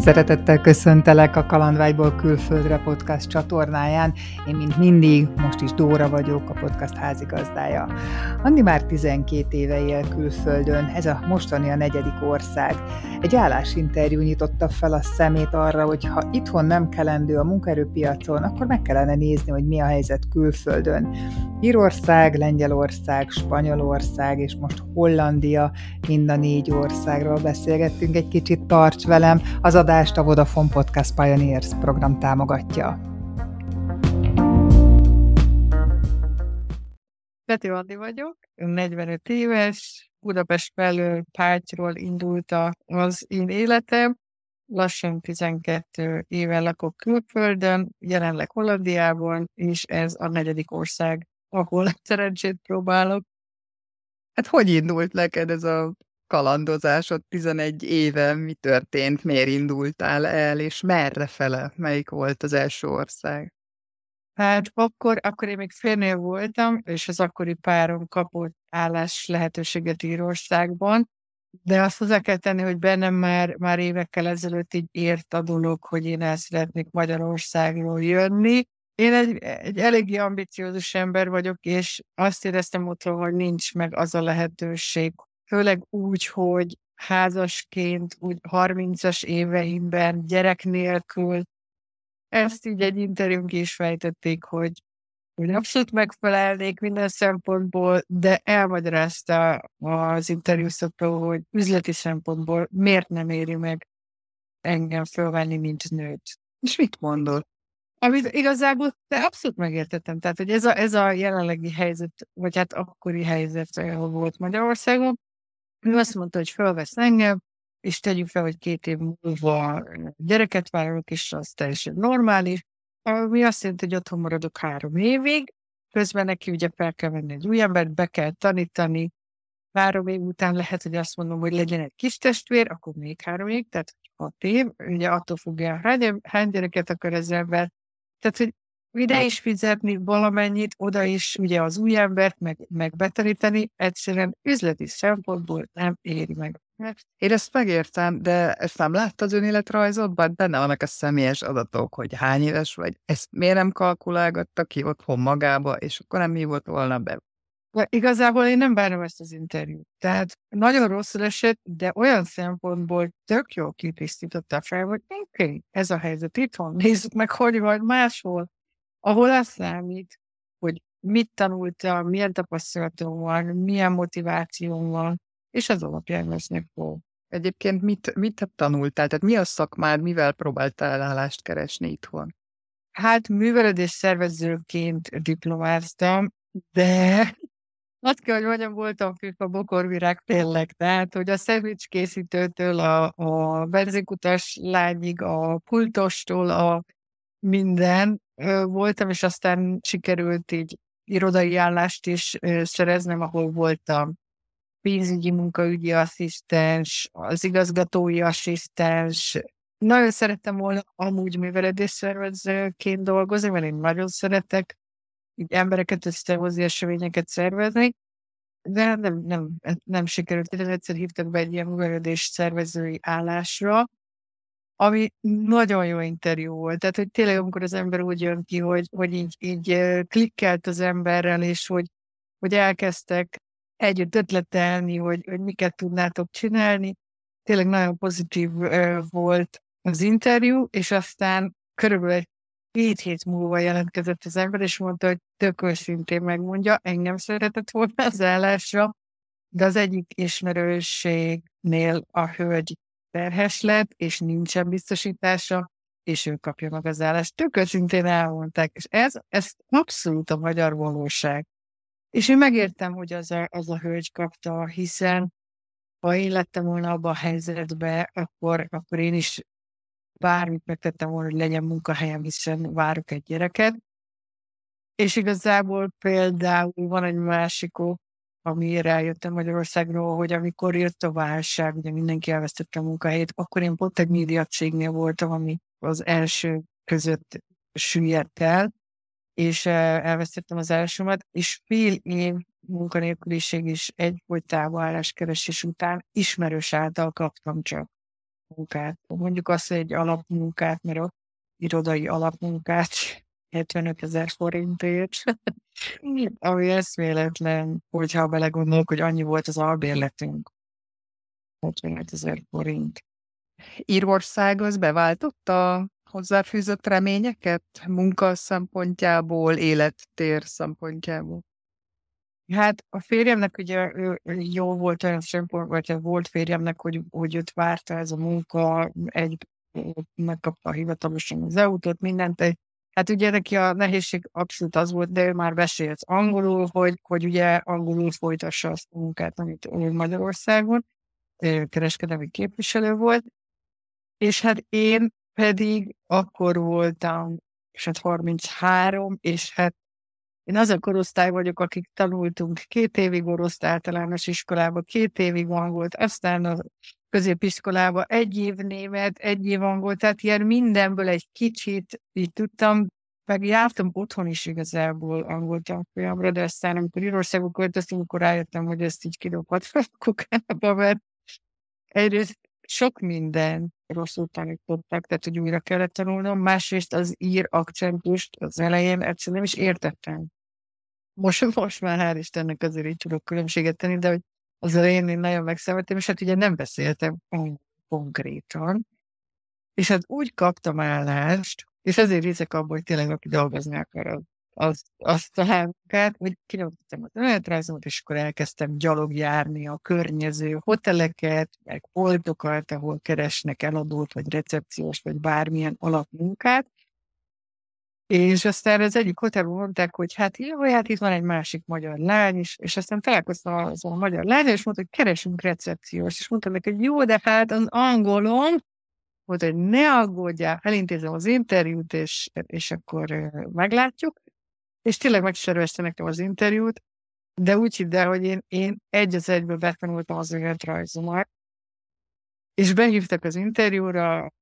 Szeretettel köszöntelek a Kalandvágyból külföldre podcast csatornáján. Én, mint mindig, most is Dóra vagyok, a podcast házigazdája. Andi már 12 éve él külföldön, ez a mostani a negyedik ország. Egy állásinterjú nyitotta fel a szemét arra, hogy ha itthon nem kelendő a munkaerőpiacon, akkor meg kellene nézni, hogy mi a helyzet külföldön. Írország, Lengyelország, Spanyolország és most Hollandia, mind a négy országról beszélgettünk egy kicsit, tarts velem, az adást a Vodafone Podcast Pioneers program támogatja. Peti Andi vagyok, 45 éves, Budapest belül Pátyról indult az én életem, lassan 12 éve lakok külföldön, jelenleg Hollandiában, és ez a negyedik ország, ahol szerencsét próbálok. Hát hogy indult neked ez a kalandozásod 11 éve, mi történt, miért indultál el, és merre fele, melyik volt az első ország? Hát akkor, akkor én még félnél voltam, és az akkori párom kapott állás lehetőséget Írországban, de azt hozzá kell tenni, hogy bennem már, már évekkel ezelőtt így ért a dolog, hogy én el szeretnék Magyarországról jönni. Én egy, egy eléggé ambiciózus ember vagyok, és azt éreztem otthon, hogy nincs meg az a lehetőség, főleg úgy, hogy házasként, úgy 30-as éveimben, gyerek nélkül, ezt így egy interjún is fejtették, hogy, hogy abszolút megfelelnék minden szempontból, de elmagyarázta az interjúszoktól, hogy üzleti szempontból miért nem éri meg engem fölvenni, mint nőt. És mit mondod? Amit igazából de abszolút megértettem. Tehát, hogy ez a, ez a jelenlegi helyzet, vagy hát akkori helyzet, volt Magyarországon, ő azt mondta, hogy fölvesz engem, és tegyük fel, hogy két év múlva gyereket várok, és az teljesen normális. Mi azt jelenti, hogy otthon maradok három évig, közben neki ugye fel kell venni egy új embert, be kell tanítani, három év után lehet, hogy azt mondom, hogy legyen egy kis testvér, akkor még három év, tehát hat év, ugye attól fogja, hány, gyereket akar ember. Tehát, hogy ide is fizetni valamennyit, oda is ugye az új embert meg, meg betanítani, egyszerűen üzleti szempontból nem éri meg. Én ezt megértem, de ezt nem látta az önéletrajzodban? Benne vannak a személyes adatok, hogy hány éves vagy. Ezt miért nem kalkulálgatta ki otthon magába, és akkor nem hívott volna be? De igazából én nem bánom ezt az interjút. Tehát nagyon rosszul esett, de olyan szempontból tök jó kitisztította fel, hogy oké, okay, ez a helyzet itthon, nézzük meg, hogy vagy máshol ahol azt számít, hogy mit tanultam, milyen tapasztalatom van, milyen motivációm van, és az alapján vesznek fog. Egyébként mit, mit tanultál? Tehát mi a szakmád, mivel próbáltál állást keresni itthon? Hát művelődés szervezőként diplomáztam, de azt kell, hogy mondjam, voltam a bokorvirág tényleg. Tehát, hogy a szendvics készítőtől a, a benzinkutas lányig, a pultostól a minden, voltam, és aztán sikerült így irodai állást is szereznem, ahol voltam pénzügyi munkaügyi asszisztens, az igazgatói asszisztens. Nagyon szerettem volna amúgy művelődésszervezőként dolgozni, mert én nagyon szeretek így embereket összehozni, eseményeket szervezni, de nem, nem, nem sikerült. Én egyszer hívtak be egy ilyen művelődés szervezői állásra, ami nagyon jó interjú volt. Tehát, hogy tényleg amikor az ember úgy jön ki, hogy, hogy így, így klikkelt az emberrel, és hogy, hogy elkezdtek együtt ötletelni, hogy, hogy miket tudnátok csinálni. Tényleg nagyon pozitív volt az interjú, és aztán körülbelül egy két hét múlva jelentkezett az ember, és mondta, hogy tök őszintén megmondja, engem szeretett volna az állásra, de az egyik ismerőségnél a hölgy terhes lett, és nincsen biztosítása, és ő kapja meg az állást. Tök őszintén elmondták, és ez, ez abszolút a magyar valóság. És én megértem, hogy az a, az a hölgy kapta, hiszen ha én lettem volna abban a helyzetben, akkor, akkor én is bármit megtettem volna, hogy legyen munkahelyem, hiszen várok egy gyereket. És igazából például van egy másik ok, amire eljöttem Magyarországról, hogy amikor jött a válság, ugye mindenki elvesztette a munkahelyét, akkor én pont egy médiacégnél voltam, ami az első között süllyedt el, és eh, elvesztettem az elsőmet, és fél év munkanélküliség is egy vagy álláskeresés után ismerős által kaptam csak. munkát. Mondjuk azt, hogy egy alapmunkát, mert a irodai alapmunkát 75 ezer forintért, ami eszméletlen, hogyha belegondolok, hogy annyi volt az albérletünk. 75 ezer forint. Írország az beváltotta hozzáfűzött reményeket munka szempontjából, élettér szempontjából? Hát a férjemnek ugye jó volt olyan szempont, vagy volt férjemnek, hogy, hogy őt várta ez a munka, egy megkapta hivatalosan az autót, mindent. Hát ugye neki a nehézség abszolút az volt, de ő már beszélt angolul, hogy, hogy ugye angolul folytassa azt a munkát, amit ő Magyarországon, kereskedelmi képviselő volt, és hát én pedig akkor voltam, és hát 33, és hát én az a korosztály vagyok, akik tanultunk két évig orosz általános iskolába, két évig angolt, aztán a középiskolába egy év német, egy év angol, tehát ilyen mindenből egy kicsit így tudtam, meg jártam otthon is igazából angol tanfolyamra, de aztán amikor Írországba költöztünk, akkor rájöttem, hogy ezt így kidobhatva a kukába, mert egyrészt sok minden rosszul tanítottak, tehát hogy újra kellett tanulnom, másrészt az ír akcentust az elején egyszerűen nem is értettem. Most, most már hál' Istennek azért így tudok különbséget tenni, de hogy az elején én nagyon megszenvedtem, és hát ugye nem beszéltem konkrétan, és hát úgy kaptam állást, és ezért részek abból, hogy tényleg aki dolgozni akar, az, azt a munkát, hogy kinyomtattam az önéletrajzomat, és akkor elkezdtem gyalogjárni a környező hoteleket, meg boltokat, ahol keresnek eladót, vagy recepciós, vagy bármilyen alapmunkát, és aztán az egyik hotelban mondták, hogy hát jó, hát itt van egy másik magyar lány is, és aztán találkoztam az a magyar lány, és mondta, hogy keresünk recepciós, és mondtam neki, hogy jó, de hát az angolom, mondta, hogy ne aggódjál, elintézem az interjút, és, és akkor meglátjuk. És tényleg megservezte nekem az interjút, de úgy hidd el, hogy én, én egy az egyből betanultam az önéletrajzomat, és behívtak az interjúra,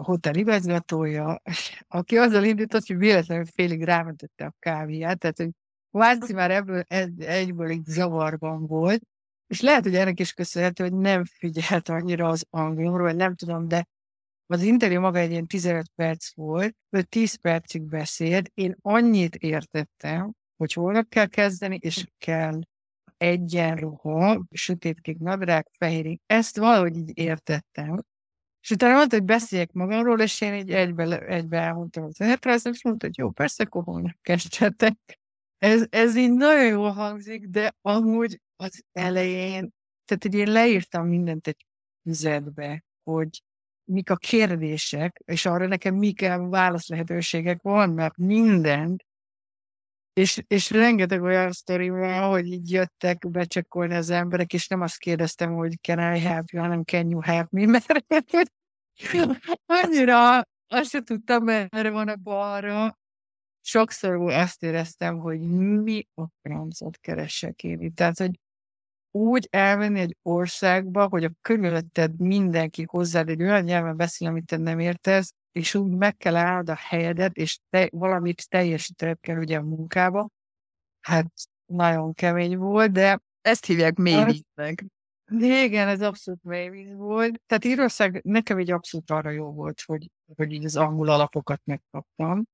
a hotel igazgatója, aki azzal indított, hogy véletlenül félig rámentette a kávéját, tehát hogy Váci már ebből egy, egyből egy zavarban volt, és lehet, hogy ennek is köszönhető, hogy nem figyelt annyira az angolomra, vagy nem tudom, de az interjú maga egy ilyen 15 perc volt, ő 10 percig beszélt, én annyit értettem, hogy holnap kell kezdeni, és kell egyenruha, sötétkék nadrág, fehérig. Ezt valahogy így értettem. És utána mondta, hogy beszéljek magamról, és én így egybe, egybe elmondtam az önéletrajzom, és mondta, hogy jó, persze, akkor holnap. Ez, ez így nagyon jól hangzik, de amúgy az elején, tehát hogy én leírtam mindent egy füzetbe, hogy mik a kérdések, és arra nekem mik a válasz lehetőségek vannak, mindent, és, és rengeteg olyan sztori van, hogy így jöttek becsekkolni az emberek, és nem azt kérdeztem, hogy can I help you, hanem can you help me, mert annyira azt sem tudtam, merre van a balra. Sokszor azt éreztem, hogy mi a francot keresek én itt. Tehát, hogy úgy elmenni egy országba, hogy a körülötted mindenki hozzád egy olyan nyelven beszél, amit te nem értesz, és úgy meg kell állnod a helyedet, és te, valamit teljesítened kell ugye a munkába. Hát nagyon kemény volt, de ezt hívják mélyvíznek. Igen, ez abszolút mélyvíz volt. Tehát Írország nekem egy abszolút arra jó volt, hogy, hogy így az angol alapokat megkaptam.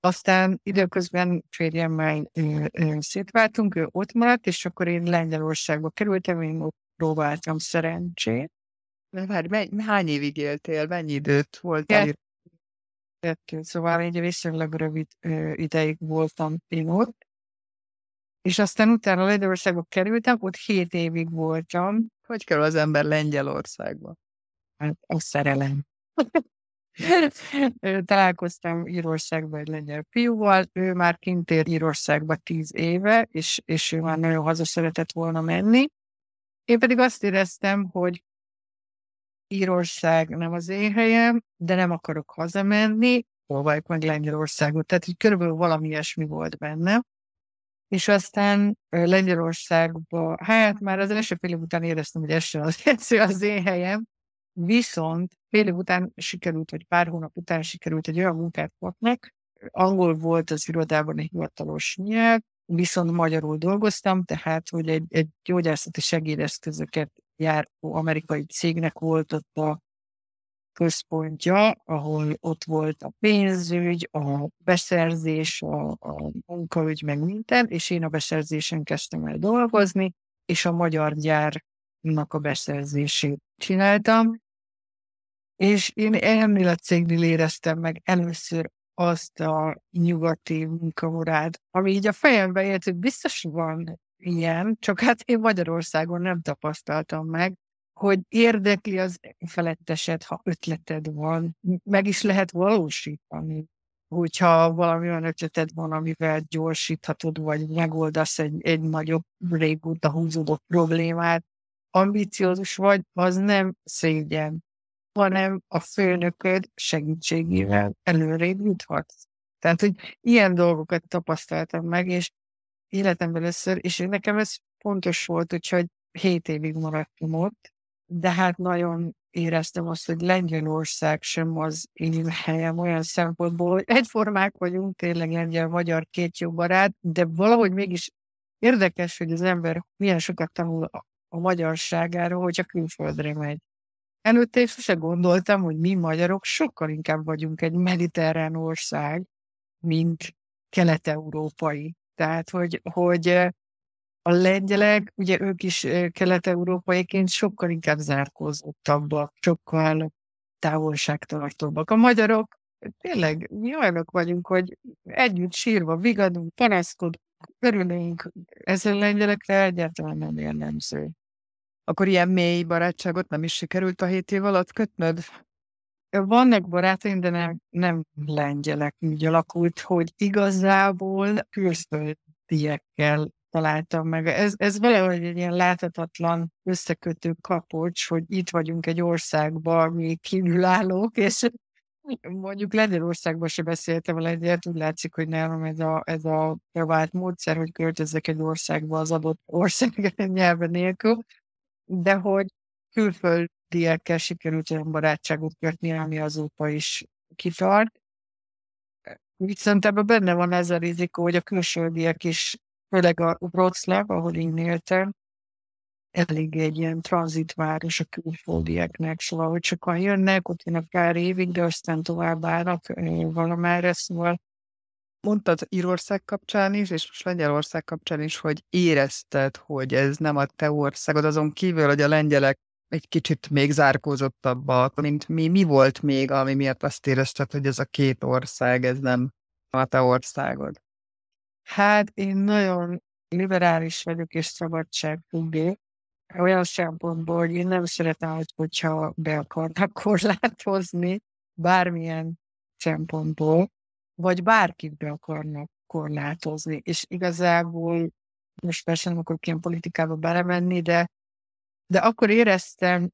Aztán időközben férjemmel szétváltunk, ő ott maradt, és akkor én Lengyelországba kerültem, én ott próbáltam szerencsét. De várj, menny, hány évig éltél? Mennyi időt voltál? Kettő, kettő. Szóval egy viszonylag rövid ö, ideig voltam én ott. És aztán utána Lengyelországba kerültem, ott hét évig voltam. Hogy kell az ember Lengyelországba? Hát a szerelem. Találkoztam Írországban egy lengyel fiúval, ő már kint ér Írországba tíz éve, és, és ő már nagyon haza szeretett volna menni. Én pedig azt éreztem, hogy Írország nem az én helyem, de nem akarok hazamenni, próbáljuk meg Lengyelországot. Tehát, hogy körülbelül valami ilyesmi volt benne. És aztán Lengyelországba, hát már az első fél év után éreztem, hogy ez sem az, az én helyem, viszont fél év után sikerült, vagy pár hónap után sikerült egy olyan munkát kapnak, angol volt az irodában egy hivatalos nyelv, viszont magyarul dolgoztam, tehát hogy egy, egy gyógyászati segédeszközöket járó amerikai cégnek volt ott a központja, ahol ott volt a pénzügy, a beszerzés, a, a munkaügy, meg minden, és én a beszerzésen kezdtem el dolgozni, és a magyar gyárnak a beszerzését csináltam, és én ennél a cégnél éreztem meg először azt a nyugati munkamorát, ami így a fejembe élt, hogy biztos van ilyen, csak hát én Magyarországon nem tapasztaltam meg, hogy érdekli az feletteset, ha ötleted van, meg is lehet valósítani. Hogyha valami olyan ötleted van, amivel gyorsíthatod, vagy megoldasz egy, egy nagyobb, régóta húzódott problémát, ambiciózus vagy, az nem szégyen, hanem a főnököd segítségével előrébb juthatsz. Tehát, hogy ilyen dolgokat tapasztaltam meg, és életemben először, és nekem ez fontos volt, úgyhogy 7 évig maradtam ott, de hát nagyon éreztem azt, hogy Lengyelország sem az én helyem olyan szempontból, hogy egyformák vagyunk, tényleg lengyel-magyar két jó barát, de valahogy mégis érdekes, hogy az ember milyen sokat tanul a, a magyarságáról, hogyha külföldre megy. Előtte is sose gondoltam, hogy mi magyarok sokkal inkább vagyunk egy mediterrán ország, mint kelet-európai. Tehát, hogy, hogy a lengyelek, ugye ők is kelet-európaiként sokkal inkább zárkózottabbak, sokkal távolságtartóbbak. A magyarok tényleg mi olyanok vagyunk, hogy együtt sírva vigadunk, panaszkodunk, örülünk. Ez a lengyelekre egyáltalán nem jellemző. Akkor ilyen mély barátságot nem is sikerült a hét év alatt kötnöd? Vannak barátaim, de nem, nem lengyelek úgy alakult, hogy igazából külföldiekkel találtam meg. Ez, ez valahogy egy ilyen láthatatlan összekötő kapocs, hogy itt vagyunk egy országban, mi kívülállók, és mondjuk Lengyelországban se beszéltem a lengyelt, úgy látszik, hogy nem ez a, ez a bevált módszer, hogy költözzek egy országba az adott ország nyelve nélkül, de hogy külföldiekkel sikerült olyan barátságot kötni, ami azóta is kitart. Viszont ebben benne van ez a rizikó, hogy a külföldiek is főleg a Wroclaw, ahol én éltem, elég egy ilyen tranzitváros a külföldieknek, szóval, hogy sokan jönnek, ott jönnek pár évig, de aztán tovább állnak valamára, szóval Mondtad Írország kapcsán is, és most Lengyelország kapcsán is, hogy érezted, hogy ez nem a te országod, azon kívül, hogy a lengyelek egy kicsit még zárkózottabbak, mint mi. Mi volt még, ami miatt azt érezted, hogy ez a két ország, ez nem a te országod? Hát én nagyon liberális vagyok és szabadságfüggő. Olyan szempontból, hogy én nem szeretem, hogyha be akarnak korlátozni bármilyen szempontból, vagy bárkit be akarnak korlátozni. És igazából most persze nem akarok ilyen politikába belemenni, de, de akkor éreztem,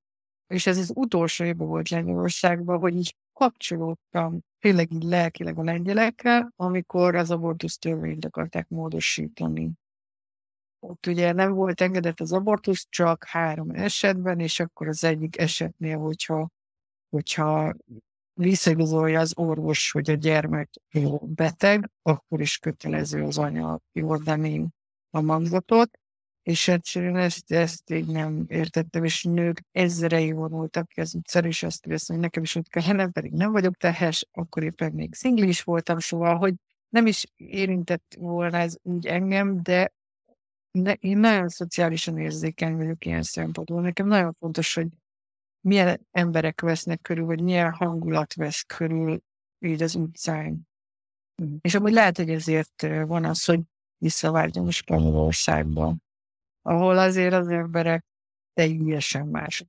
és ez az utolsó évben volt Lengyelországban, hogy így kapcsolódtam tényleg így lelkileg a lengyelekkel, amikor az abortusz törvényt akarták módosítani. Ott ugye nem volt engedett az abortusz, csak három esetben, és akkor az egyik esetnél, hogyha, hogyha visszaigazolja az orvos, hogy a gyermek jó beteg, akkor is kötelező az anya jordani a magzatot, és egyszerűen ezt, ezt így nem értettem, és nők ezrei vonultak ki az utcán, és azt éreztem, hogy nekem is ott kellene, pedig nem vagyok tehes, akkor éppen még szinglis voltam, szóval, hogy nem is érintett volna ez úgy engem, de, de én nagyon szociálisan érzékeny vagyok ilyen szempontból. Nekem nagyon fontos, hogy milyen emberek vesznek körül, vagy milyen hangulat vesz körül így az utcán. És amúgy lehet, hogy ezért van az, hogy visszavárjam a Spanyolországba ahol azért az emberek teljesen más.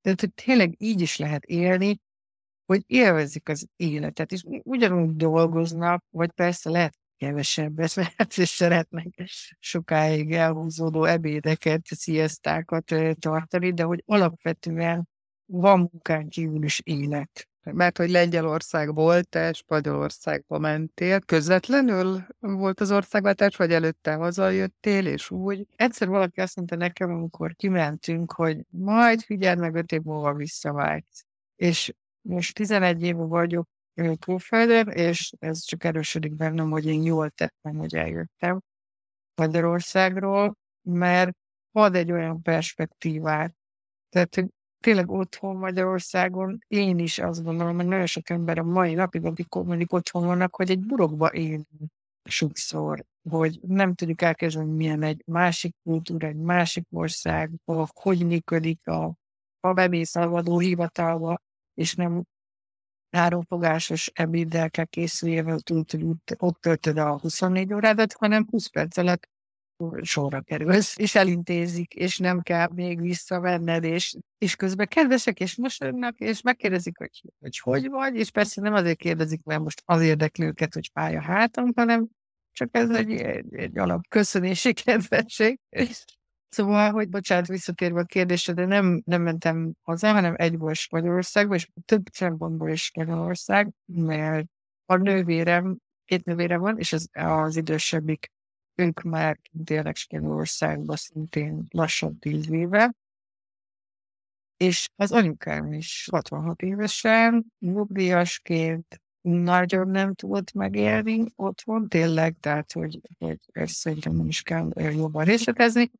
Tehát, hogy tényleg így is lehet élni, hogy élvezik az életet, és ugyanúgy dolgoznak, vagy persze lehet kevesebbet, mert is szeretnek sokáig elhúzódó ebédeket, sziasztákat tartani, de hogy alapvetően van munkán kívül is élet. Mert hogy Lengyelországból te Spanyolországba mentél, közvetlenül volt az országváltás, vagy előtte hazajöttél, és úgy? Egyszer valaki azt mondta nekem, amikor kimentünk, hogy majd figyeld meg, öt év múlva visszavágysz. És most 11 év vagyok külföldön, és ez csak erősödik bennem, hogy én jól tettem, hogy eljöttem Magyarországról, mert ad egy olyan perspektívát, Tehát, tényleg otthon Magyarországon én is azt gondolom, hogy nagyon sok ember a mai napig, akik mondjuk otthon vannak, hogy egy burokba él sokszor, hogy nem tudjuk elkezdeni, milyen egy másik kultúra, egy másik ország, hogy működik a, a bemész a hivatalba, és nem háromfogásos ebéddel kell készülni, tudod, hogy ott töltöd a 24 órádat, hanem 20 perc alatt sorra kerülsz, és elintézik, és nem kell még visszavenned, és, és közben kedvesek, és mosolyognak, és megkérdezik, hogy, hogy hogy vagy, és persze nem azért kérdezik, mert most az érdekli őket, hogy pálya hátam, hanem csak ez egy, egy, egy alap köszönési kedvesség. Szóval, hogy bocsánat, visszatérve a kérdésre, de nem, nem mentem haza, hanem egy volt Magyarországba, és több szempontból is Magyarország, mert a nővérem, két nővérem van, és az, az idősebbik, ők már tényleg Spanyolországban szintén lassan tíz éve, és az anyukám is 66 évesen, nyugdíjasként nagyon nem tudott megélni otthon, tényleg, tehát, hogy, hogy ezt szerintem nem is kell jobban részletezni,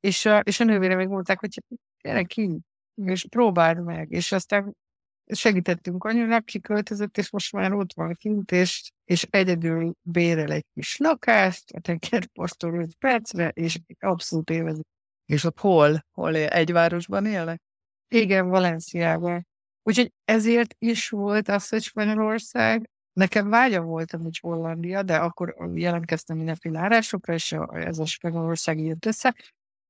és a, és a nővére még mondták, hogy gyere ki, és próbáld meg, és aztán segítettünk anyunak, kiköltözött, és most már ott van kint, és, és egyedül bérel egy kis lakást, a tengerparttól 5 percre, és abszolút élvezik. És ott hol? Hol él? Egy városban élnek? Igen, Valenciában. Úgyhogy ezért is volt az, hogy Spanyolország. Nekem vágya volt hogy Hollandia, de akkor jelentkeztem mindenféle árásokra, és ez a Spanyolország jött össze.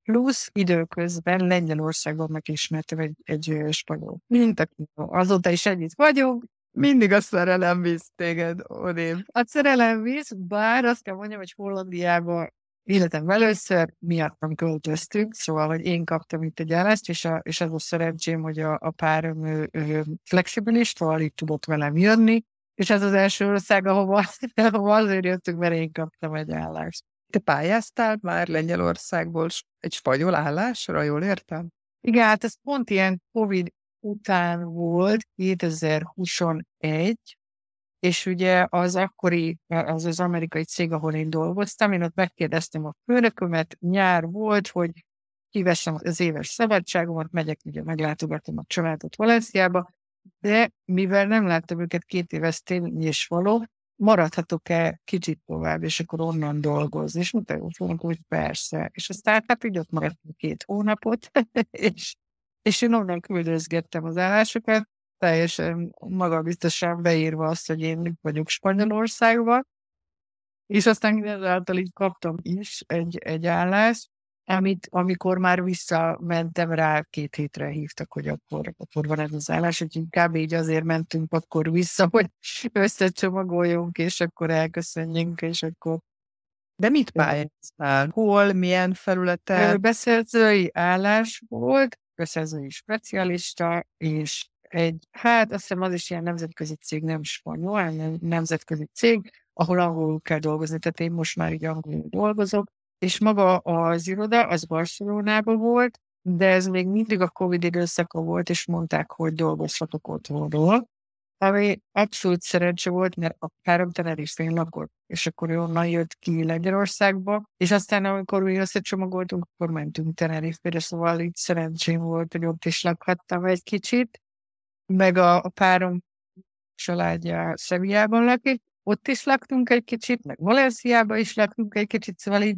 Plusz időközben Lengyelországban megismertem egy, egy spanyol. Mint aki azóta is együtt vagyunk, mindig a szerelem víz téged odébb. A szerelem víz, bár azt kell mondjam, hogy Hollandiába életem először miattam költöztünk, szóval, hogy én kaptam itt egy állást, és, a, és az a szerencsém, hogy a, a párom ő, ő flexibilis, szóval itt tudott velem jönni, és ez az első ország, ahova, ahova azért jöttünk, mert én kaptam egy állást. Te pályáztál már Lengyelországból egy spanyol állásra, jól értem? Igen, hát ez pont ilyen Covid után volt, 2021, és ugye az akkori, az az amerikai cég, ahol én dolgoztam, én ott megkérdeztem a főnökömet, nyár volt, hogy kiveszem az éves szabadságomat, megyek, ugye meglátogatom a családot Valenciába, de mivel nem láttam őket két éves tény és való, maradhatok-e kicsit tovább, és akkor onnan dolgozni, és mondta, hogy persze. És aztán hát így ott maradtam két hónapot, és, és én onnan küldözgettem az állásokat, teljesen magabiztosan beírva azt, hogy én vagyok Spanyolországban, és aztán ezáltal így kaptam is egy, egy állást, amit amikor már visszamentem rá, két hétre hívtak, hogy akkor, akkor van ez az állás, hogy inkább így azért mentünk akkor vissza, hogy összecsomagoljunk, és akkor elköszönjünk, és akkor de mit pályáztál? Hol, milyen felületen? Beszerzői állás volt, beszerzői specialista, és egy, hát azt hiszem az is ilyen nemzetközi cég, nem spanyol, hanem nemzetközi cég, ahol angolul kell dolgozni, tehát én most már így angolul dolgozok, és maga az iroda, az Barcelonában volt, de ez még mindig a Covid időszaka volt, és mondták, hogy dolgozhatok otthonról, ami abszolút szerencse volt, mert a három Tenerifén lakott, és akkor ő onnan jött ki Lengyelországba, és aztán amikor mi összecsomagoltunk, akkor mentünk Tenerifére, szóval így szerencsém volt, hogy ott is lakhattam egy kicsit, meg a, a párom családja Sevillában lakik, ott is laktunk egy kicsit, meg Valenciában is laktunk egy kicsit, szóval így,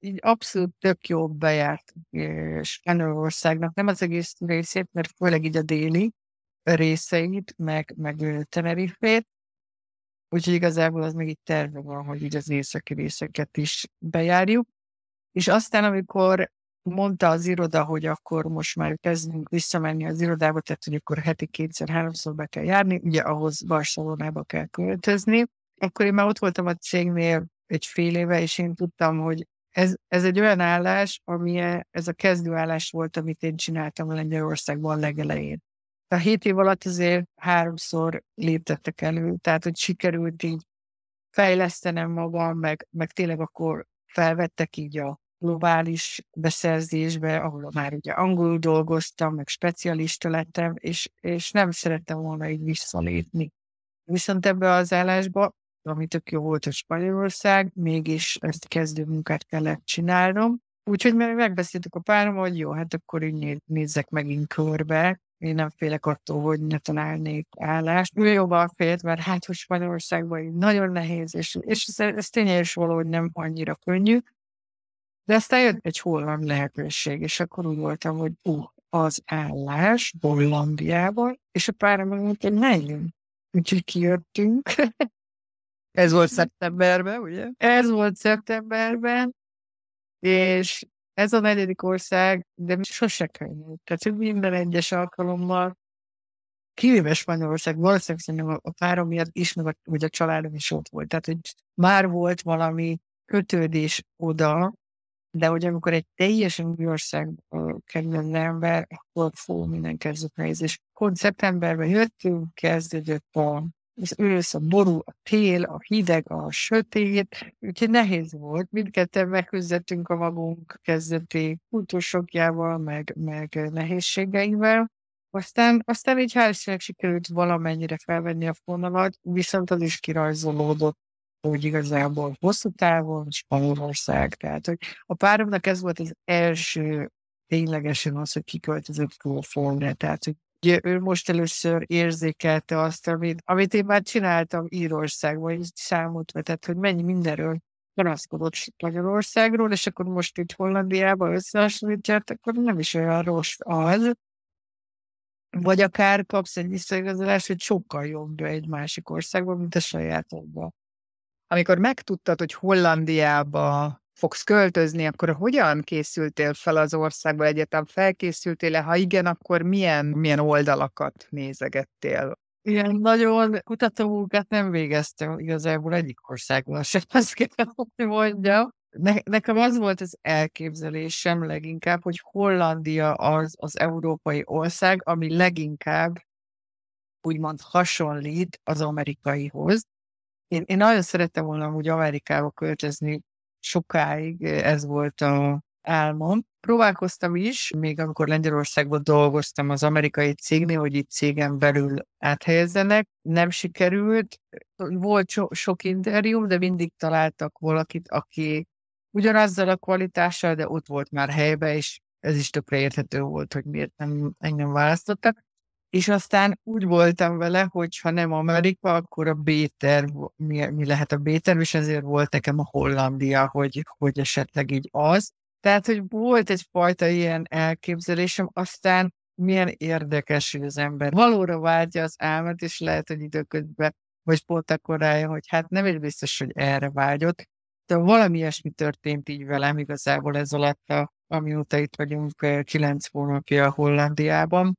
így abszolút tök jó bejárt Spanyolországnak, nem az egész részét, mert főleg így a déli részeit, meg, meg Tenerifét, úgyhogy igazából az még itt terve van, hogy így az északi részeket is bejárjuk. És aztán, amikor mondta az iroda, hogy akkor most már kezdünk visszamenni az irodába, tehát hogy akkor heti kétszer-háromszor be kell járni, ugye ahhoz Barcelonába kell költözni. Akkor én már ott voltam a cégnél egy fél éve, és én tudtam, hogy ez, ez egy olyan állás, ami ez a kezdőállás volt, amit én csináltam Lengyelországban legelején. A hét év alatt azért háromszor léptettek elő, tehát hogy sikerült így fejlesztenem magam, meg, meg tényleg akkor felvettek így a globális beszerzésbe, ahol már ugye angolul dolgoztam, meg specialista lettem, és, és nem szerettem volna így visszalépni. Viszont ebbe az állásba, ami tök jó volt a Spanyolország, mégis ezt kezdő munkát kellett csinálnom, Úgyhogy meg megbeszéltük a párom, hogy jó, hát akkor így nézzek megint körbe. Én nem félek attól, hogy ne találnék állást. Ő jobban félt, mert hát, hogy Spanyolországban nagyon nehéz, és, és ez, ez tényleg is valahogy nem annyira könnyű. De aztán jött egy holland lehetőség, és akkor úgy voltam, hogy ú, uh, az állás Hollandiában, és a párom mondta, hogy menjünk. Úgyhogy kijöttünk. Ez volt szeptemberben, ugye? Ez volt szeptemberben, és ez a negyedik ország, de sose könnyű. Tehát, hogy minden egyes alkalommal, kivéve Spanyolország, valószínűleg szerintem a párom miatt is, meg a, hogy a családom is ott volt. Tehát, hogy már volt valami kötődés oda, de hogy amikor egy teljesen új országba kerül az ember, akkor fó, minden kezdők nehéz. És pont szeptemberben jöttünk, kezdődött a az ősz, a ború, a tél, a hideg, a sötét, úgyhogy nehéz volt. Mindketten megküzdöttünk a magunk kezdeti kultúrsokjával, meg, meg nehézségeivel. Aztán, aztán így hál' sikerült valamennyire felvenni a fonalat, viszont az is kirajzolódott hogy igazából hosszú távon Spanyolország. Tehát, hogy a páromnak ez volt az első ténylegesen az, hogy kiköltözött külföldre. Tehát, hogy ugye ő most először érzékelte azt, amit, amit én már csináltam Írországban, és számot vetett, hogy mennyi mindenről panaszkodott Magyarországról, és akkor most itt Hollandiában összehasonlítják, akkor nem is olyan rossz az. Vagy akár kapsz egy visszaigazolást, hogy sokkal jobb egy másik országban, mint a sajátodban. Amikor megtudtad, hogy Hollandiába fogsz költözni, akkor hogyan készültél fel az országba egyetem? Felkészültél-e? Ha igen, akkor milyen, milyen oldalakat nézegettél? Ilyen nagyon kutatómunkát nem végeztem igazából egyik országban sem, azt kell, mondjam. Ne, nekem az volt az elképzelésem leginkább, hogy Hollandia az az európai ország, ami leginkább úgymond hasonlít az amerikaihoz. Én, én nagyon szerettem volna úgy Amerikába költözni sokáig, ez volt a álmom. Próbálkoztam is, még amikor Lengyelországban dolgoztam az amerikai cégnél, hogy itt cégen belül áthelyezzenek. Nem sikerült. Volt so- sok interjú, de mindig találtak valakit, aki ugyanazzal a kvalitással, de ott volt már helybe, és ez is tökre érthető volt, hogy miért nem engem választottak. És aztán úgy voltam vele, hogy ha nem Amerika, akkor a B-terv, mi, mi lehet a B-terv, és ezért volt nekem a Hollandia, hogy, hogy esetleg így az. Tehát, hogy volt egyfajta ilyen elképzelésem, aztán milyen érdekes, hogy az ember valóra vágyja az álmat, és lehet, hogy időközben, vagy pont akkor rájön, hogy hát nem is biztos, hogy erre vágyott, de valami ilyesmi történt így velem igazából ez alatt, a, amióta itt vagyunk eh, kilenc hónapja Hollandiában,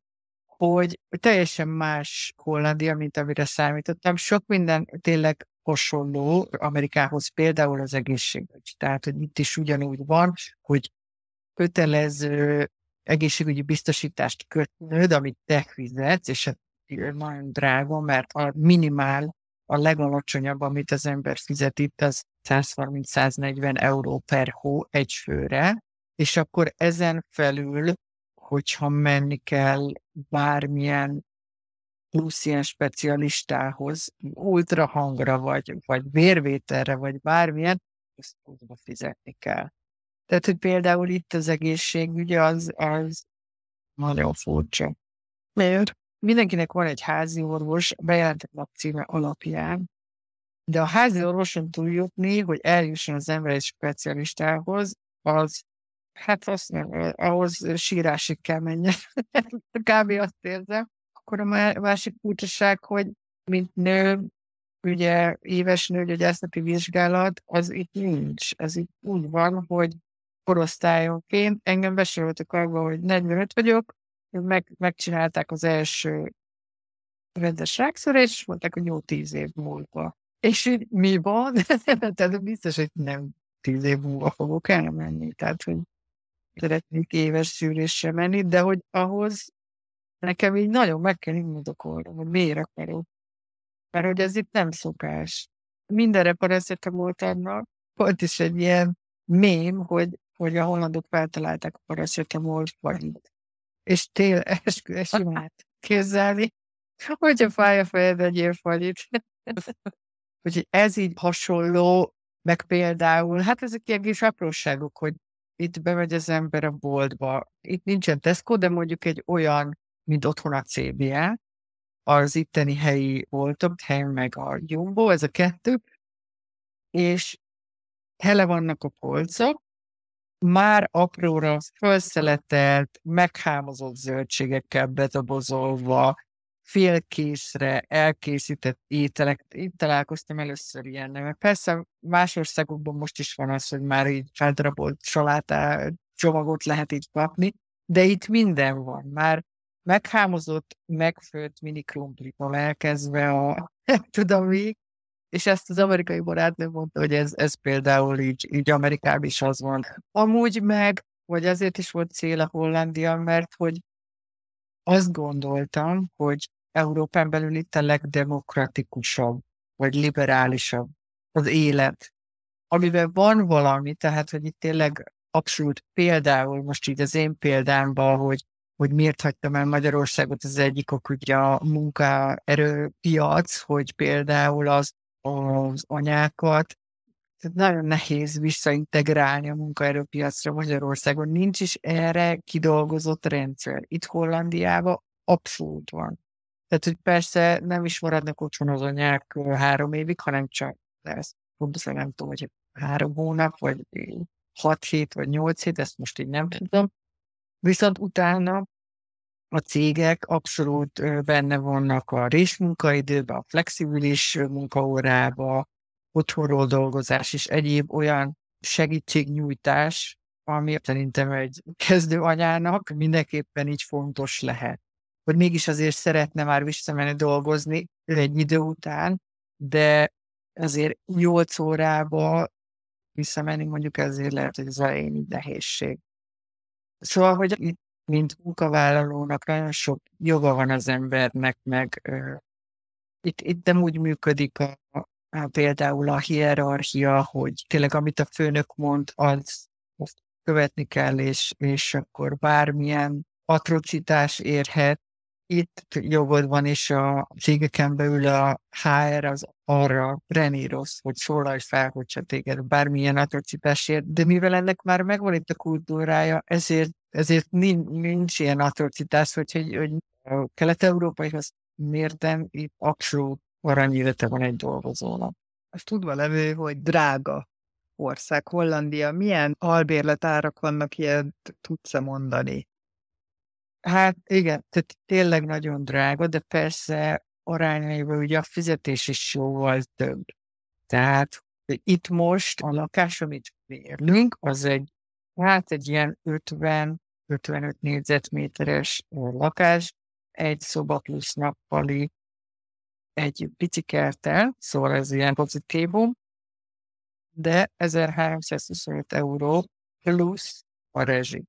hogy teljesen más Hollandia, mint amire számítottam. Sok minden tényleg hasonló Amerikához, például az egészségügy. Tehát, hogy itt is ugyanúgy van, hogy kötelező egészségügyi biztosítást kötnöd, amit te fizetsz, és hát nagyon drága, mert a minimál, a legalacsonyabb, amit az ember fizet itt, az 130-140 euró per hó egy főre, és akkor ezen felül hogyha menni kell bármilyen plusz ilyen specialistához, ultrahangra, vagy, vagy vérvételre, vagy bármilyen, ezt tudva fizetni kell. Tehát, hogy például itt az egészségügy az, az nagyon furcsa. Miért? Mindenkinek van egy házi orvos bejelentett lakcíme alapján, de a házi orvoson túljutni, hogy eljusson az ember egy specialistához, az Hát azt nem, ahhoz sírásig kell menjen. Kb. azt érzem. Akkor a másik furcsaság, hogy mint nő, ugye éves nőgyógyászati vizsgálat, az itt nincs. Ez itt úgy van, hogy korosztályonként engem besoroltak abba, hogy 45 vagyok, meg, megcsinálták az első rendes rákszörés, és mondták, hogy jó tíz év múlva. És így mi van? Tehát biztos, hogy nem tíz év múlva fogok elmenni. Tehát, hogy szeretnék éves szűrésre menni, de hogy ahhoz nekem így nagyon meg kell indokolnom, hogy miért akarok. Mert hogy ez itt nem szokás. Mindenre paracetamol annak. Volt is egy ilyen mém, hogy, hogy a hollandok feltalálták a paracetamol fagyit. És tél eskü simát képzelni, hogyha fáj a fejed, egyél fagyit. Úgyhogy ez így hasonló, meg például, hát ezek ilyen kis apróságok, hogy itt bemegy az ember a boltba, itt nincsen Tesco, de mondjuk egy olyan, mint otthon a CBA, az itteni helyi boltok, hely meg a Jumbo, ez a kettő, és hele vannak a polcok, már apróra felszeletelt, meghámozott zöldségekkel bedobozolva, félkészre elkészített ételek. Itt találkoztam először ilyen, mert persze más országokban most is van az, hogy már így feldarabolt salátá csomagot lehet így kapni, de itt minden van. Már meghámozott, megfőtt mini krumplitól elkezdve a tudom mi, és ezt az amerikai barátnő mondta, hogy ez, ez például így, így Amerikában is az van. Amúgy meg, vagy azért is volt cél a Hollandia, mert hogy azt gondoltam, hogy Európán belül itt a legdemokratikusabb, vagy liberálisabb az élet, amiben van valami, tehát, hogy itt tényleg abszolút például, most így az én példámban, hogy, hogy miért hagytam el Magyarországot, az egyik ok ugye a munkaerőpiac, hogy például az az anyákat, tehát nagyon nehéz visszaintegrálni a munkaerőpiacra Magyarországon. Nincs is erre kidolgozott rendszer. Itt Hollandiában abszolút van. Tehát, hogy persze nem is maradnak otthon az anyák három évig, hanem csak lesz. Pontosan nem tudom, hogy három hónap, vagy hat hét, vagy nyolc hét, ezt most így nem tudom. Viszont utána a cégek abszolút benne vannak a részmunkaidőben, a flexibilis munkaórába, otthonról dolgozás és egyéb olyan segítségnyújtás, ami szerintem egy kezdő anyának mindenképpen így fontos lehet. Hogy mégis azért szeretne már visszamenni dolgozni egy idő után, de azért 8 órába visszamenni mondjuk ezért lehet, hogy az elején így nehézség. Szóval, hogy mint munkavállalónak nagyon sok joga van az embernek, meg ö, itt, itt nem úgy működik a, a, például a hierarchia, hogy tényleg amit a főnök mond, az, azt követni kell, és, és akkor bármilyen atrocitás érhet. Itt jogod van, és a cégeken belül a HR az arra reníroz, hogy szólalj fel, hogyha téged bármilyen atrocitás ér, de mivel ennek már megvan itt a kultúrája, ezért ezért nincs, nincs ilyen atrocitás, hogy, hogy, hogy a kelet-európaihoz mérten itt abszolút aranyélete van egy dolgozónak. Azt tudva levő, hogy drága ország, Hollandia, milyen albérletárak vannak, ilyet tudsz-e mondani? Hát igen, tehát tényleg nagyon drága, de persze arányaiban ugye a fizetés is jóval több. Tehát itt most a lakás, amit mérlünk, az egy Hát egy ilyen 50-55 négyzetméteres lakás, egy szoba plusz nappali, egy pici kertel, szóval ez ilyen pozitívum, de 1325 euró plusz a rezsi.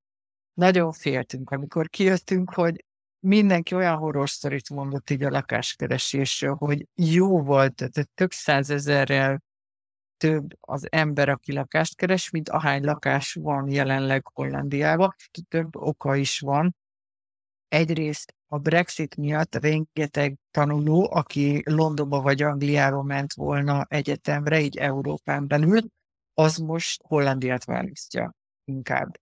Nagyon féltünk, amikor kijöttünk, hogy mindenki olyan horror sztorit mondott így a lakáskeresésről, hogy jó volt, tehát tök százezerrel több az ember, aki lakást keres, mint ahány lakás van jelenleg Hollandiában. Több oka is van. Egyrészt a Brexit miatt rengeteg tanuló, aki Londonba vagy Angliába ment volna egyetemre, így Európán belül, az most Hollandiát választja inkább.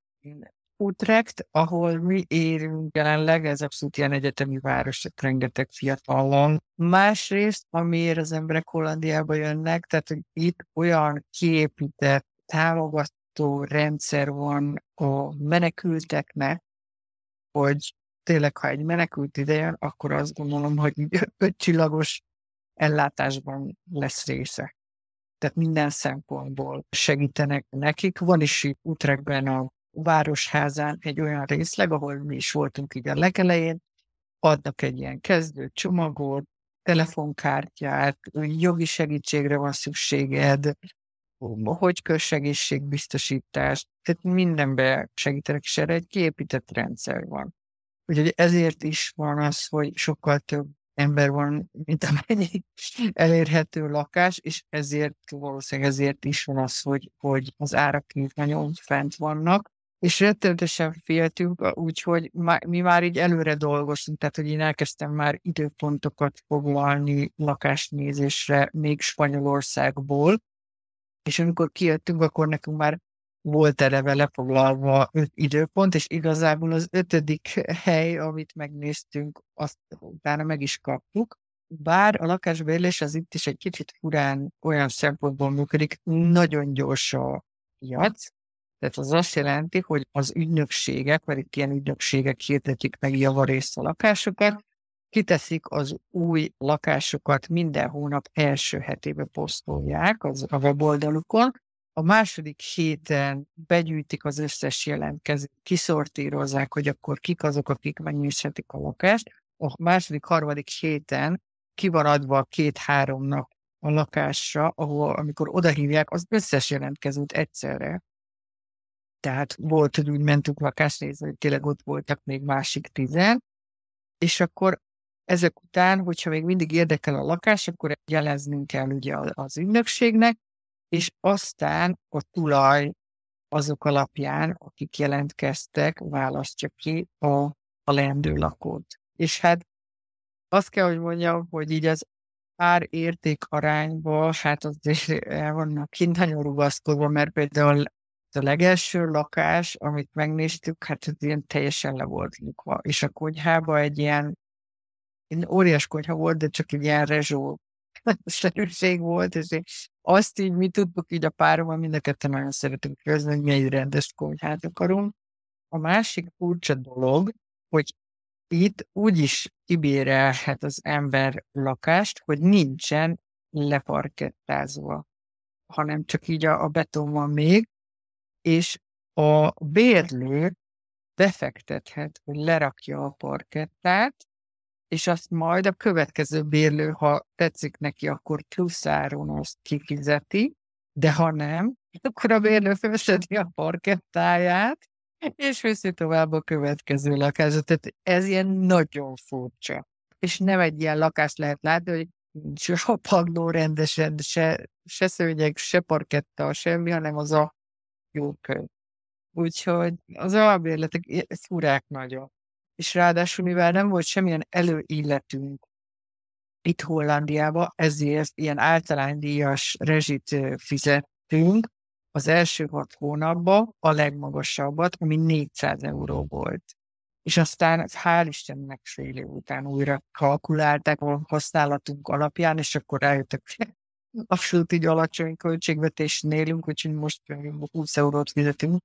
Utrecht, ahol mi érünk jelenleg, ez abszolút ilyen egyetemi város, tehát rengeteg fiatal van. Másrészt, amiért az emberek Hollandiába jönnek, tehát hogy itt olyan kiépített, támogató rendszer van a menekülteknek, hogy tényleg, ha egy menekült idejön, akkor azt gondolom, hogy ötcsillagos ellátásban lesz része. Tehát minden szempontból segítenek nekik. Van is itt Utrechtben a városházán egy olyan részleg, ahol mi is voltunk így a legelején, adnak egy ilyen kezdő csomagot, telefonkártyát, jogi segítségre van szükséged, hogy közsegészségbiztosítást, tehát mindenbe segítenek, és erre egy kiépített rendszer van. Úgyhogy ezért is van az, hogy sokkal több ember van, mint amennyi elérhető lakás, és ezért valószínűleg ezért is van az, hogy, hogy az árak nagyon fent vannak. És rettenetesen féltünk, úgyhogy mi már így előre dolgoztunk, tehát hogy én elkezdtem már időpontokat foglalni lakásnézésre még Spanyolországból, és amikor kijöttünk, akkor nekünk már volt eleve lefoglalva öt időpont, és igazából az ötödik hely, amit megnéztünk, azt utána meg is kaptuk. Bár a lakásbérlés az itt is egy kicsit furán olyan szempontból működik, nagyon gyors a piac, tehát az azt jelenti, hogy az ügynökségek, vagy itt ilyen ügynökségek hirdetik meg javarészt a lakásokat, kiteszik az új lakásokat minden hónap első hetébe posztolják az a weboldalukon, a második héten begyűjtik az összes jelentkezőt, kiszortírozzák, hogy akkor kik azok, akik megnyishetik a lakást. A második, harmadik héten ki van adva két-három nap a lakásra, ahol amikor odahívják az összes jelentkezőt egyszerre. Tehát volt, hogy úgy mentünk lakásnézni, hogy tényleg ott voltak még másik tizen, és akkor ezek után, hogyha még mindig érdekel a lakás, akkor jeleznünk kell ugye az ügynökségnek, és aztán a tulaj azok alapján, akik jelentkeztek, választja ki a, a leendő lakót. És hát azt kell, hogy mondjam, hogy így az ár-érték arányból, hát azért el vannak kint nagyon rugaszkodva, mert például a legelső lakás, amit megnéztük, hát ez ilyen teljesen le volt lukva, és a konyhába egy ilyen, egy óriás konyha volt, de csak egy ilyen rezsó szerűség volt, és azt így mi tudtuk így a párommal, mind a ketten nagyon szeretünk közben, hogy mi egy rendes konyhát akarunk. A másik furcsa dolog, hogy itt úgy is kibérelhet az ember lakást, hogy nincsen leparkettázva, hanem csak így a, a beton van még, és a bérlő befektethet, hogy lerakja a parkettát, és azt majd a következő bérlő, ha tetszik neki, akkor plusz áron azt kifizeti, de ha nem, akkor a bérlő felszedi a parkettáját, és viszi tovább a következő lakásra. Tehát ez ilyen nagyon furcsa. És nem egy ilyen lakást lehet látni, hogy nincs a pagló rendesen, se, se szőnyeg, se parketta, semmi, hanem az a jó könyv. Úgyhogy az albérletek furák nagyon és ráadásul mivel nem volt semmilyen előilletünk itt Hollandiába, ezért ilyen általánydíjas rezsit fizettünk az első hat hónapban a legmagasabbat, ami 400 euró volt. És aztán hál' Istennek fél év után újra kalkulálták a használatunk alapján, és akkor rájöttek, hogy abszolút így alacsony költségvetés nélünk, úgyhogy most 20 eurót fizetünk.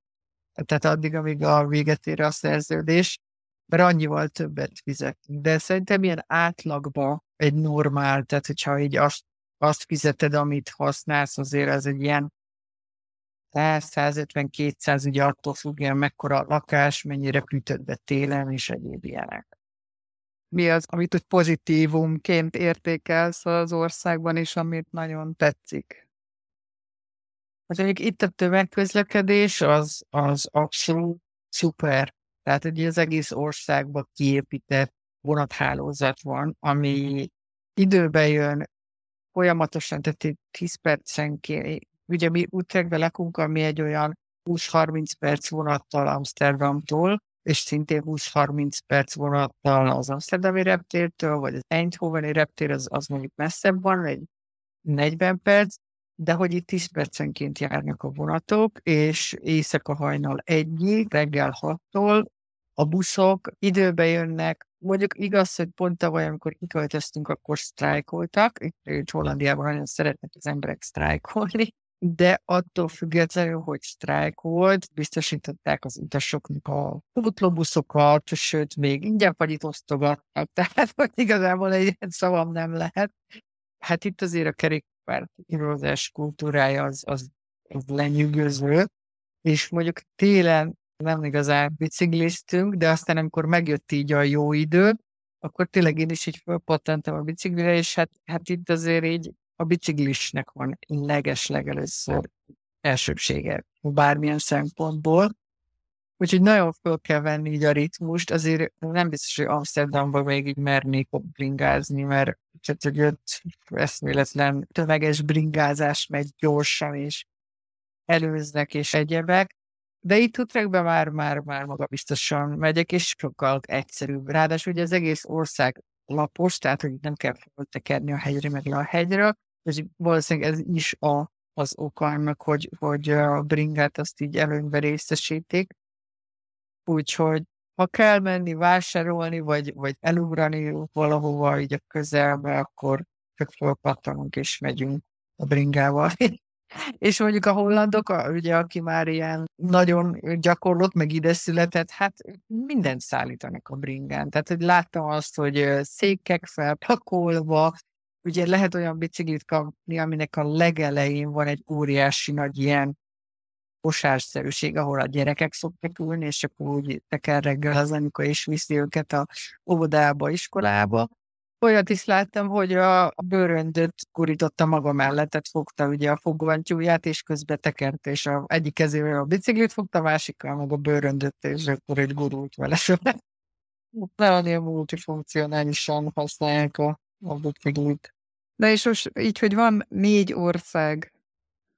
Tehát addig, amíg a véget ér a szerződés, mert annyival többet fizetünk. De szerintem ilyen átlagba egy normál, tehát hogyha így azt, azt fizeted, amit használsz, azért ez egy ilyen 100-150-200, ugye attól függően mekkora a lakás, mennyire fűtött be télen, és egyéb ilyenek. Mi az, amit úgy pozitívumként értékelsz az országban, és amit nagyon tetszik? Hát mondjuk itt a tömegközlekedés az, az abszolút szuper. Tehát ugye az egész országban kiépített vonathálózat van, ami időbe jön, folyamatosan, tehát 10 percenként. Ugye mi Utrechtbe lakunk, ami egy olyan 20-30 perc vonattal Amsterdamtól, és szintén 20-30 perc vonattal az Amsterdami reptértől, vagy az Eindhoveni reptér, az, az mondjuk messzebb van, egy 40 perc, de hogy itt 10 percenként járnak a vonatok, és éjszaka hajnal egyig, reggel 6-tól a buszok időbe jönnek, mondjuk igaz, hogy pont tavaly, amikor kiköltöztünk, akkor sztrájkoltak, itt Hollandiában nagyon szeretnek az emberek sztrájkolni, de attól függetlenül, hogy sztrájk volt, biztosították az utasoknak a pótlóbuszokat, sőt, még ingyen fagyit osztogattak, tehát hogy igazából egy ilyen szavam nem lehet. Hát itt azért a kerékpárírozás kultúrája az, az, az lenyűgöző, és mondjuk télen nem igazán bicikliztünk, de aztán amikor megjött így a jó idő, akkor tényleg én is így fölpattentem a biciklire, és hát, hát itt azért így a biciklisnek van leges legelőször elsőbsége bármilyen szempontból. Úgyhogy nagyon föl kell venni így a ritmust, azért nem biztos, hogy Amsterdamban még így mernék bringázni, mert csak hogy ott eszméletlen tömeges bringázás megy gyorsan, és előznek és egyebek. De itt Utrechtben már, már, már maga biztosan megyek, és sokkal egyszerűbb. Ráadásul ugye az egész ország lapos, tehát hogy nem kell tekerni a hegyre meg le a hegyre, és valószínűleg ez is a az oka annak, hogy, hogy a bringát azt így előnybe részesítik. Úgyhogy ha kell menni vásárolni, vagy, vagy elugrani valahova így a közelbe, akkor csak fölpattanunk és megyünk a bringával. és mondjuk a hollandok, ugye, aki már ilyen nagyon gyakorlott, meg ide született, hát mindent szállítanak a bringán. Tehát, hogy láttam azt, hogy székek felpakolva, ugye lehet olyan biciklit kapni, aminek a legelején van egy óriási nagy ilyen kosárszerűség, ahol a gyerekek szoktak ülni, és akkor úgy teker reggel az anyuka, és viszi őket a óvodába, iskolába. Olyat is láttam, hogy a, bőröndöt gurította maga mellett, tehát fogta ugye a fogvantyúját, és közben tekert, és a egyik kezével a biciklit fogta, a másikkal meg a bőröndöt, és akkor egy gurult vele. Nagyon ilyen multifunkcionálisan használják a, a biciklit. De és most így, hogy van négy ország,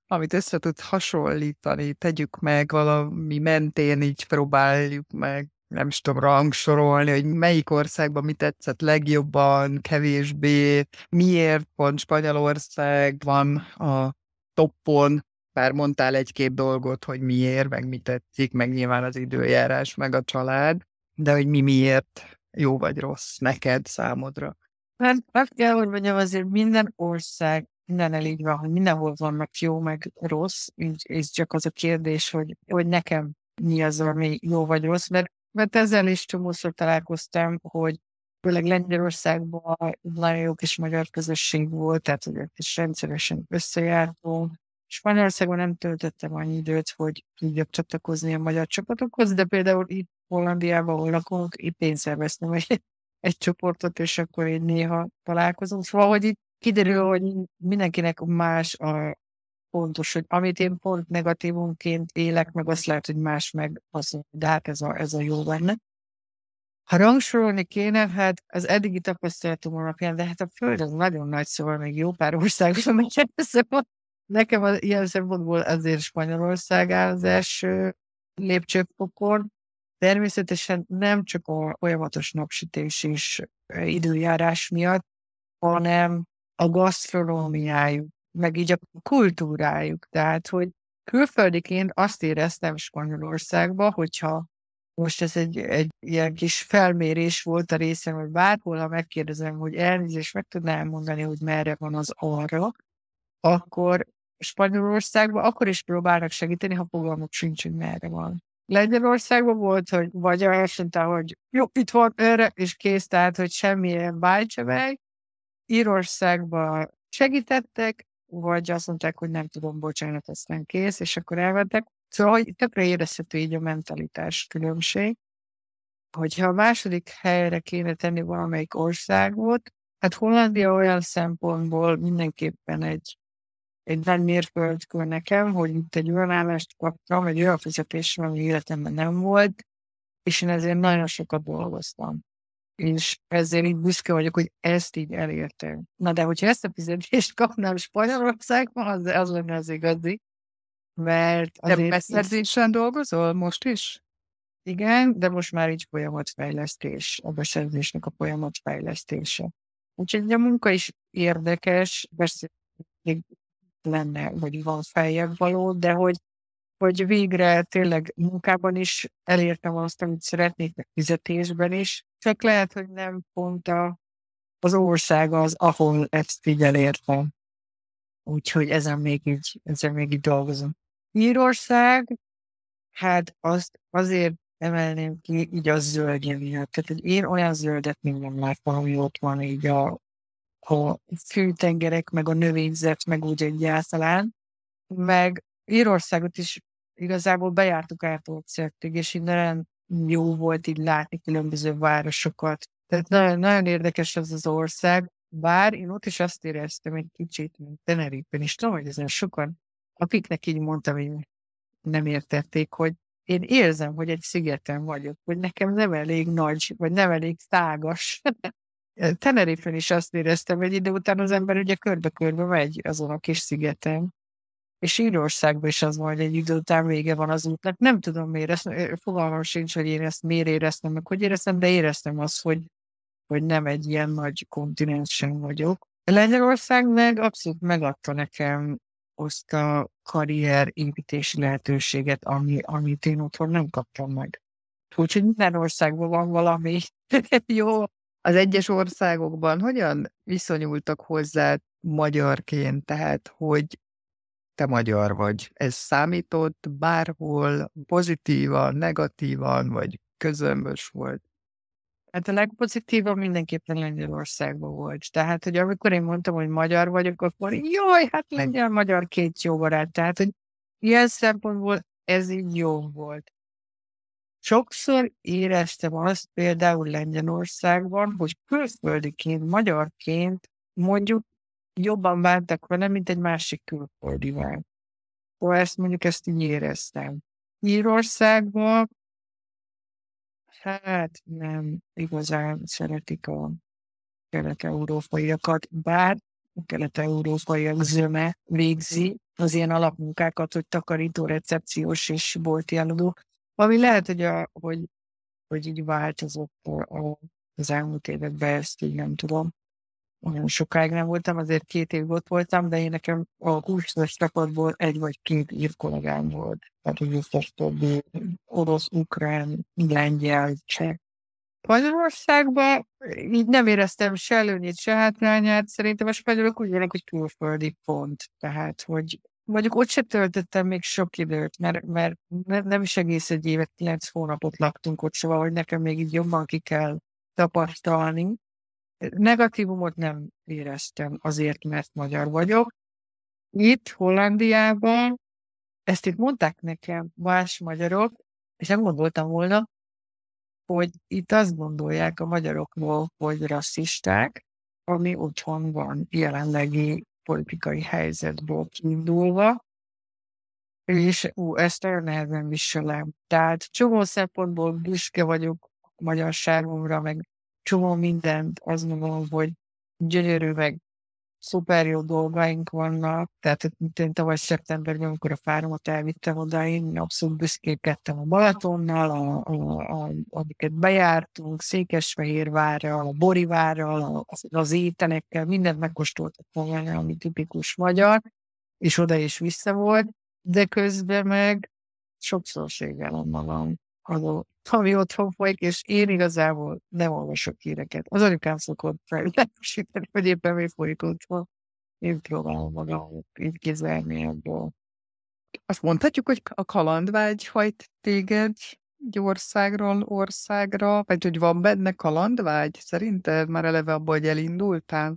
amit össze tud hasonlítani, tegyük meg valami mentén, így próbáljuk meg nem is tudom rangsorolni, hogy melyik országban mi tetszett legjobban, kevésbé, miért pont Spanyolország van a toppon, bár mondtál egy-két dolgot, hogy miért, meg mi tetszik, meg nyilván az időjárás, meg a család, de hogy mi miért jó vagy rossz neked, számodra. Hát azt kell, hogy mondjam, azért minden ország minden elég van, hogy mindenhol vannak jó, meg rossz, és csak az a kérdés, hogy, hogy nekem mi az, ami jó vagy rossz, mert mert ezzel is csomószor találkoztam, hogy főleg Lengyelországban nagyon jó kis magyar közösség volt, tehát hogy is rendszeresen összejártunk. Spanyolországban nem töltöttem annyi időt, hogy tudjak csatlakozni a magyar csapatokhoz, de például itt Hollandiában, ahol lakunk, itt én szerveztem egy, egy csoportot, és akkor én néha találkozunk. Szóval, hogy itt kiderül, hogy mindenkinek más a fontos, hogy amit én pont negatívunként élek, meg azt lehet, hogy más meg az, de hát ez a, ez a jó benne. Ha rangsorolni kéne, hát az eddigi tapasztalatom alapján, de hát a Föld az nagyon nagy, szóval még jó pár országban megyek, szóval nekem az, ilyen szempontból azért Spanyolország áll az első lépcsőfokon. Természetesen nem csak a folyamatos napsütés és időjárás miatt, hanem a gasztronómiájuk, meg így a kultúrájuk. Tehát, hogy külföldiként azt éreztem Spanyolországba, hogyha most ez egy, egy ilyen kis felmérés volt a részem, hogy bárhol, ha megkérdezem, hogy elnézést meg tudnám mondani, hogy merre van az arra, akkor Spanyolországban akkor is próbálnak segíteni, ha fogalmuk sincs, hogy merre van. Lengyelországban volt, hogy vagy azt mondta, hogy jó, itt van erre, és kész, tehát, hogy semmilyen bájcsevej. Írországban segítettek, vagy azt mondták, hogy nem tudom, bocsánat, ezt nem kész, és akkor elvettek. Szóval, hogy tökre érezhető így a mentalitás különbség. Hogyha a második helyre kéne tenni valamelyik országot, hát Hollandia olyan szempontból mindenképpen egy, egy nagy mérföldkő nekem, hogy itt egy olyan állást kaptam, egy olyan fizetésem, ami életemben nem volt, és én ezért nagyon sokat dolgoztam és ezzel így büszke vagyok, hogy ezt így elértem. Na de hogyha ezt a fizetést kapnám Spanyolországban, az, az lenne az igazi. Mert azért... De beszerzésen dolgozol most is? Igen, de most már így folyamatfejlesztés, a beszerzésnek a folyamatfejlesztése. Úgyhogy a munka is érdekes, persze még lenne, vagy van feljebb való, de hogy hogy végre tényleg munkában is elértem azt, amit szeretnék, meg fizetésben is. Csak lehet, hogy nem pont a, az ország az, ahol ezt így elértem. Úgyhogy ezen még így, ezen még így dolgozom. Írország, hát azt azért emelném ki így a zöldje miatt. Tehát hogy én olyan zöldet még nem láttam, ami ott van így a, a fűtengerek, meg a növényzet, meg úgy egyáltalán. Meg Írországot is igazából bejártuk Ártócértig, és innen jó volt így látni különböző városokat. Tehát nagyon, nagyon érdekes az az ország, bár én ott is azt éreztem egy kicsit, mint Tenerife-en, és tudom, hogy ezen sokan, akiknek így mondtam, hogy nem értették, hogy én érzem, hogy egy szigeten vagyok, hogy nekem nem elég nagy, vagy nem elég szágas. Tenerife-en is azt éreztem, hogy idő után az ember ugye körbe-körbe megy azon a kis szigeten, és Írországban is az hogy egy idő után vége van az útnak. Nem tudom miért, ezt, fogalmam sincs, hogy én ezt miért éreztem, meg hogy éreztem, de éreztem azt, hogy, hogy nem egy ilyen nagy kontinens sem vagyok. Lengyelország meg abszolút megadta nekem hozta karrier építési lehetőséget, ami, amit én otthon nem kaptam meg. Úgyhogy minden országban van valami jó. Az egyes országokban hogyan viszonyultak hozzá magyarként, tehát hogy te magyar vagy. Ez számított bárhol pozitívan, negatívan, vagy közömbös volt? Hát a legpozitívabb mindenképpen Lengyelországban volt. Tehát, hogy amikor én mondtam, hogy magyar vagyok, akkor jaj, hát lengyel-magyar két jó barát. Tehát, hogy ilyen szempontból ez így jó volt. Sokszor éreztem azt például Lengyelországban, hogy külföldiként, magyarként mondjuk jobban bántak vele, mint egy másik külföldivel. Szóval ezt mondjuk ezt így éreztem. Írországban hát nem igazán szeretik a kelet-európaiakat, bár a kelet-európaiak zöme végzi az ilyen alapmunkákat, hogy takarító, recepciós és bolti eladó, ami lehet, hogy, a, hogy, hogy így változott az elmúlt években, ezt így nem tudom olyan sokáig nem voltam, azért két év ott voltam, de én nekem a 20 csapatból egy vagy két ír kollégám volt. Tehát az összes többi orosz, ukrán, lengyel, cseh. Magyarországban így nem éreztem se előnyét, se hátrányát. Szerintem a spanyolok úgy jönnek, hogy külföldi pont. Tehát, hogy mondjuk ott se töltöttem még sok időt, mert, mert nem is egész egy évet, kilenc hónapot laktunk ott, szóval, hogy nekem még így jobban ki kell tapasztalni. Negatívumot nem éreztem azért, mert magyar vagyok. Itt, Hollandiában, ezt itt mondták nekem más magyarok, és nem gondoltam volna, hogy itt azt gondolják a magyarokról, hogy rasszisták, ami otthon van jelenlegi politikai helyzetből kiindulva, és ú, ezt nagyon nehezen viselem. Tehát csomó szempontból büszke vagyok a magyarságomra, meg csomó mindent, azt gondolom, hogy gyönyörű, meg szuper jó dolgaink vannak. Tehát én tavaly szeptemberben, amikor a fáromat elvittem oda, én abszolút büszkékedtem a Balatonnal, a, a, a, amiket bejártunk, Székesfehérvárral, a Borivárral, az, az ételekkel, mindent megkóstoltak volna, ami tipikus magyar, és oda is vissza volt, de közben meg sokszor ségelem magam adó, ami otthon folyik, és én igazából nem olvasok híreket. Az anyukám szokott felvilágosítani, hogy éppen mi folyik otthon. Én próbálom magam így kizárni ebből. Azt mondhatjuk, hogy a kalandvágy hajt téged egy országról országra, vagy hogy van benne kalandvágy? Szerinted már eleve abból, hogy elindultál?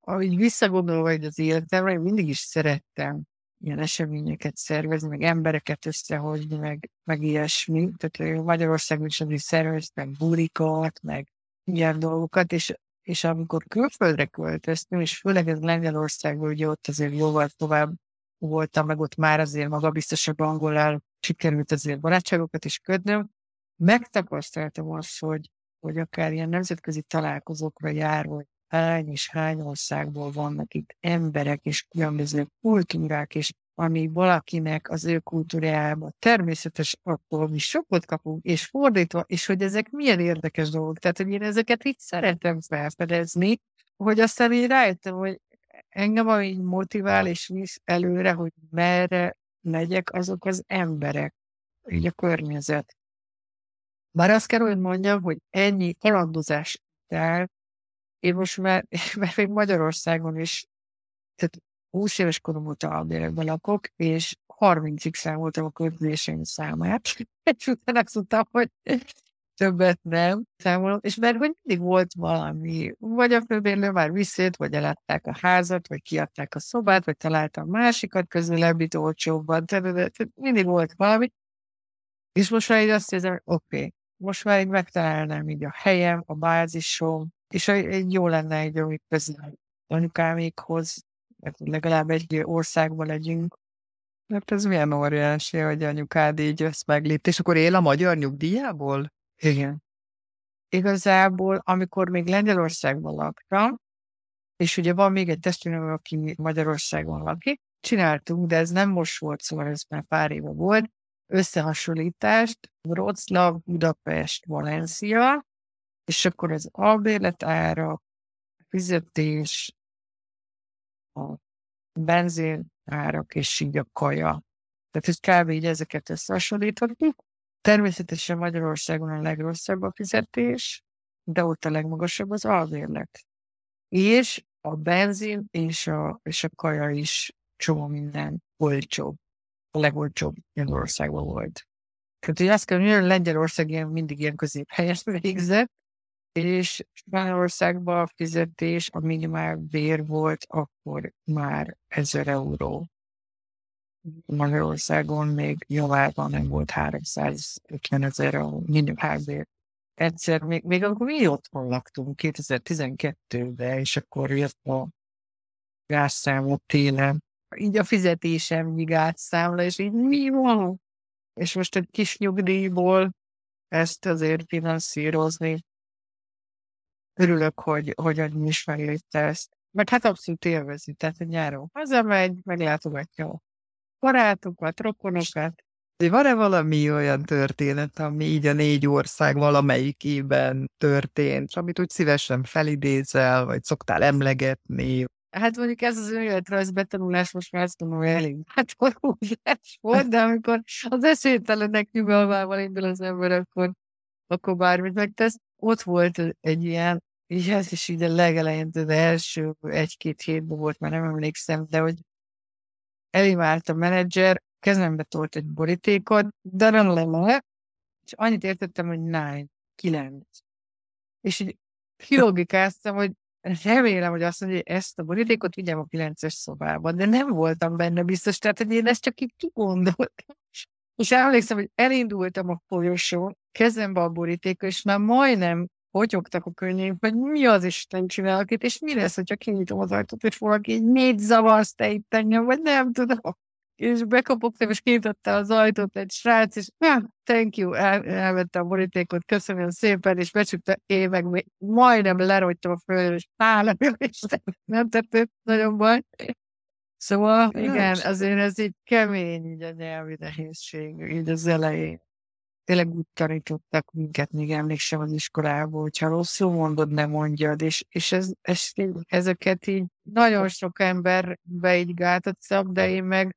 Ahogy visszagondolva, hogy az életemre, én mindig is szerettem ilyen eseményeket szervezni, meg embereket összehozni, meg, meg ilyesmi. Tehát Magyarországon is azért szerveztem burikat, meg ilyen dolgokat, és, és amikor külföldre költöztem, és főleg ez Lengyelországban, ugye ott azért jóval tovább voltam, meg ott már azért magabiztosabb angolál sikerült azért barátságokat is kötnöm, megtapasztaltam azt, hogy, hogy akár ilyen nemzetközi találkozókra jár, hogy hány és hány országból vannak itt emberek és különböző kultúrák, és ami valakinek az ő kultúrájában természetes, akkor mi sokat kapunk, és fordítva, és hogy ezek milyen érdekes dolgok. Tehát, hogy én ezeket így szeretem felfedezni, hogy aztán én rájöttem, hogy engem ami így motivál és visz előre, hogy merre megyek, azok az emberek, így a környezet. Bár azt kell, hogy mondjam, hogy ennyi kalandozás után én most már, mert még Magyarországon is, tehát 20 éves korom óta albérekben lakok, és 30-ig számoltam a költözéseim számát, és utána azt mondtam, hogy többet nem számolom, és mert hogy mindig volt valami, vagy a főbérlő már visszét, vagy eladták a házat, vagy kiadták a szobát, vagy találtam másikat közelebb, olcsóbban, tehát mindig volt valami, és most már így azt érzem, oké, okay, most már így megtalálnám így a helyem, a bázisom, és egy jó lenne egy, amit közel anyukámékhoz, legalább egy országban legyünk. Mert ez milyen óriási, hogy anyukád így össz meglépte, és akkor él a magyar nyugdíjából? Igen. Igazából, amikor még Lengyelországban laktam, és ugye van még egy testvérem, aki Magyarországon lakik, csináltunk, de ez nem most volt, szóval ez már pár éve volt, összehasonlítást, Wroclaw, Budapest, Valencia, és akkor az albérlet ára, a fizetés, a benzin árak és így a kaja. Tehát, hogy kb. így ezeket összehasonlíthatjuk. Természetesen Magyarországon a legrosszabb a fizetés, de ott a legmagasabb az albérlet. És a benzin és a, és a kaja is csomó minden olcsóbb. A legolcsóbb Magyarországban volt. Tehát, hogy azt kell, hogy Lengyelország ilyen, mindig ilyen középhelyes végzett, és Spanyolországban a fizetés, a minimál bér volt, akkor már 1000 euró. Magyarországon még januárban nem volt 350 ezer a minimálbér. Egyszer, még, még akkor mi otthon laktunk 2012-ben, és akkor jött a gázszámot télen. Így a fizetésem gázszámla, és így mi van? És most egy kis nyugdíjból ezt azért finanszírozni. Örülök, hogy, hogy annyi is meglépte ezt. Meg hát abszolút élvezi, tehát a nyáron hazamegy, meglátogatja a barátokat, rokonokat. Van-e valami olyan történet, ami így a négy ország valamelyikében történt, amit úgy szívesen felidézel, vagy szoktál emlegetni? Hát mondjuk ez az önéletrajz betanulás most már azt mondom, hogy elég hát volt, de amikor az esélytelenek nyugalmával indul az ember, akkor, akkor bármit megtesz. Ott volt egy ilyen, így ez is így a legelején, de első egy-két hétben volt, már nem emlékszem, de hogy elém állt a menedzser, kezembe tolt egy borítékot, nem lenne, és annyit értettem, hogy nine, kilenc. És így kilogikáztam, hogy remélem, hogy azt mondja, hogy ezt a borítékot vigyem a kilences szobába, de nem voltam benne biztos, tehát hogy én ezt csak így kigondoltam. És emlékszem, hogy elindultam a folyosón, kezembe a borítékot, és már majdnem potyogtak a könyvém, hogy mi az Isten csinálok itt, és mi lesz, hogyha kinyitom az ajtót, és valaki így négy zavarsz te itt engem, vagy nem tudom. És bekapogtam, és kinyitotta az ajtót egy srác, és ah, thank you, el, elvette a borítékot, köszönöm szépen, és becsukta, én meg még majdnem lerogytam a földön, és hála, és nem tett nagyon baj. Szóval igen, azért ez így kemény, így a nyelvi nehézség, így az elején tényleg úgy tanítottak minket, még emlékszem az iskolából, hogyha rosszul mondod, ne mondjad, és, és ez, ez, ezeket így nagyon sok emberbe így gátat de én meg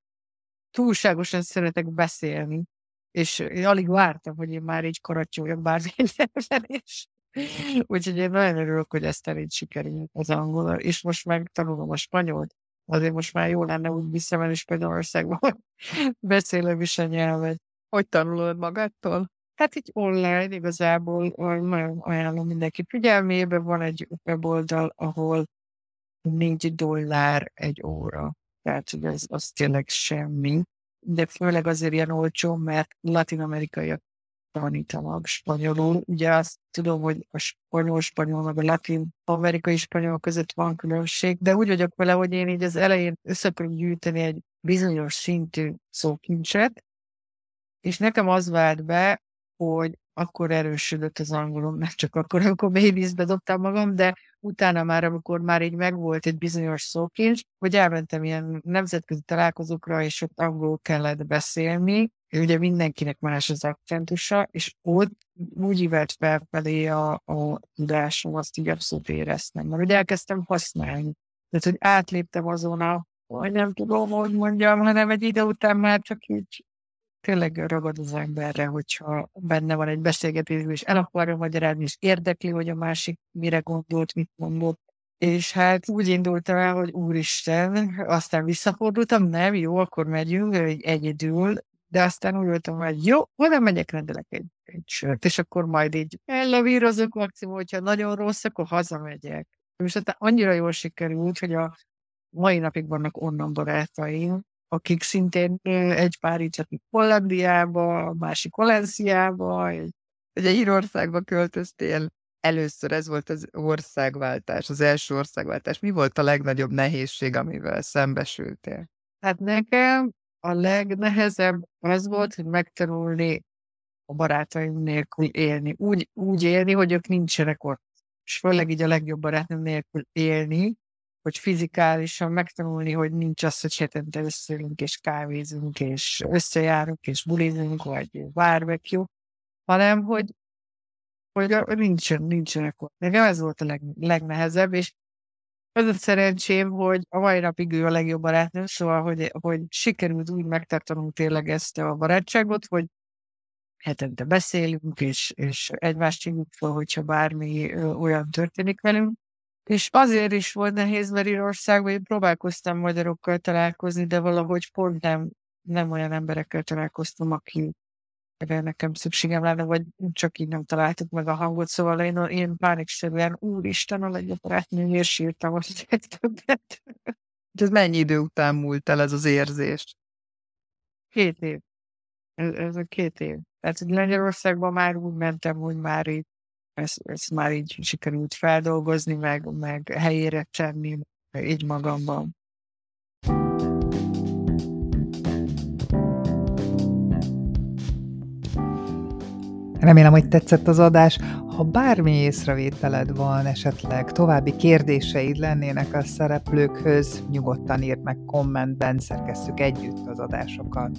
túlságosan szeretek beszélni, és én alig vártam, hogy én már így karatyójak bármilyen is. Úgyhogy én nagyon örülök, hogy ezt elég sikerült az angol, és most meg tanulom a spanyolt. Azért most már jó lenne úgy visszamenni Spanyolországba, hogy beszélem is a nyelvet. Hogy tanulod magadtól? Hát így online igazából nagyon ajánlom mindenki figyelmébe. Van egy weboldal, ahol 4 dollár egy óra. Tehát, hogy ez az tényleg semmi. De főleg azért ilyen olcsó, mert latin-amerikaiak tanítanak spanyolul. Ugye azt tudom, hogy a spanyol-spanyol, meg a latin-amerikai spanyol között van különbség, de úgy vagyok vele, hogy én így az elején össze gyűjteni egy bizonyos szintű szókincset, és nekem az vált be, hogy akkor erősödött az angolom, nem csak akkor, amikor mély vízbe dobtam magam, de utána már, amikor már így megvolt egy bizonyos szókincs, hogy elmentem ilyen nemzetközi találkozókra, és ott angol kellett beszélni, ugye mindenkinek más az akcentusa, és ott úgy ívelt felfelé a, a tudásom, azt így abszolút éreztem, mert ugye elkezdtem használni. Tehát, hogy átléptem azon a, hogy nem tudom, hogy mondjam, hanem egy ide után már csak így tényleg ragad az emberre, hogyha benne van egy beszélgetés, és el akarja magyarázni, és érdekli, hogy a másik mire gondolt, mit mondott. És hát úgy indultam el, hogy úristen, aztán visszafordultam, nem, jó, akkor megyünk, egyedül, de aztán úgy voltam, hogy jó, oda megyek, rendelek egy, egy sört, és akkor majd így ellavírozok maximum, hogyha nagyon rossz, akkor hazamegyek. És aztán annyira jól sikerült, hogy a mai napig vannak onnan barátaim, akik szintén egy pár így Hollandiába, másik Valenciába, egy, egy Írországba költöztél. Először ez volt az országváltás, az első országváltás. Mi volt a legnagyobb nehézség, amivel szembesültél? Hát nekem a legnehezebb az volt, hogy megtanulni a barátaim nélkül élni. Úgy, úgy élni, hogy ők nincsenek ott. És főleg így a legjobb barátom nélkül élni, hogy fizikálisan megtanulni, hogy nincs az, hogy hetente összeülünk és kávézunk, és összejárunk, és bulizunk, vagy barbecue, hanem hogy, hogy nincsen, nincsenek ott. Nekem ez volt a leg, legnehezebb, és Az a szerencsém, hogy a mai napig ő a legjobb barátnőm, szóval, hogy, hogy sikerült úgy megtartanunk tényleg ezt a barátságot, hogy hetente beszélünk, és, és egymást hívjuk fel, hogyha bármi olyan történik velünk. És azért is volt nehéz, mert Írországban én próbálkoztam magyarokkal találkozni, de valahogy pont nem, nem olyan emberekkel találkoztam, aki erre nekem szükségem lenne, vagy csak így nem találtuk meg a hangot, szóval én, én pánikszerűen, úristen, a legjobb barátnőm, és sírtam most egy többet. Ez mennyi idő után múlt el ez az érzés? Két év. Ez, ez a két év. Tehát Lengyelországban már úgy mentem, hogy már így ezt, ezt már így sikerült feldolgozni, meg, meg helyére tenni, így magamban. Remélem, hogy tetszett az adás. Ha bármi észrevételed van, esetleg további kérdéseid lennének a szereplőkhöz, nyugodtan írd meg kommentben, szerkesszük együtt az adásokat.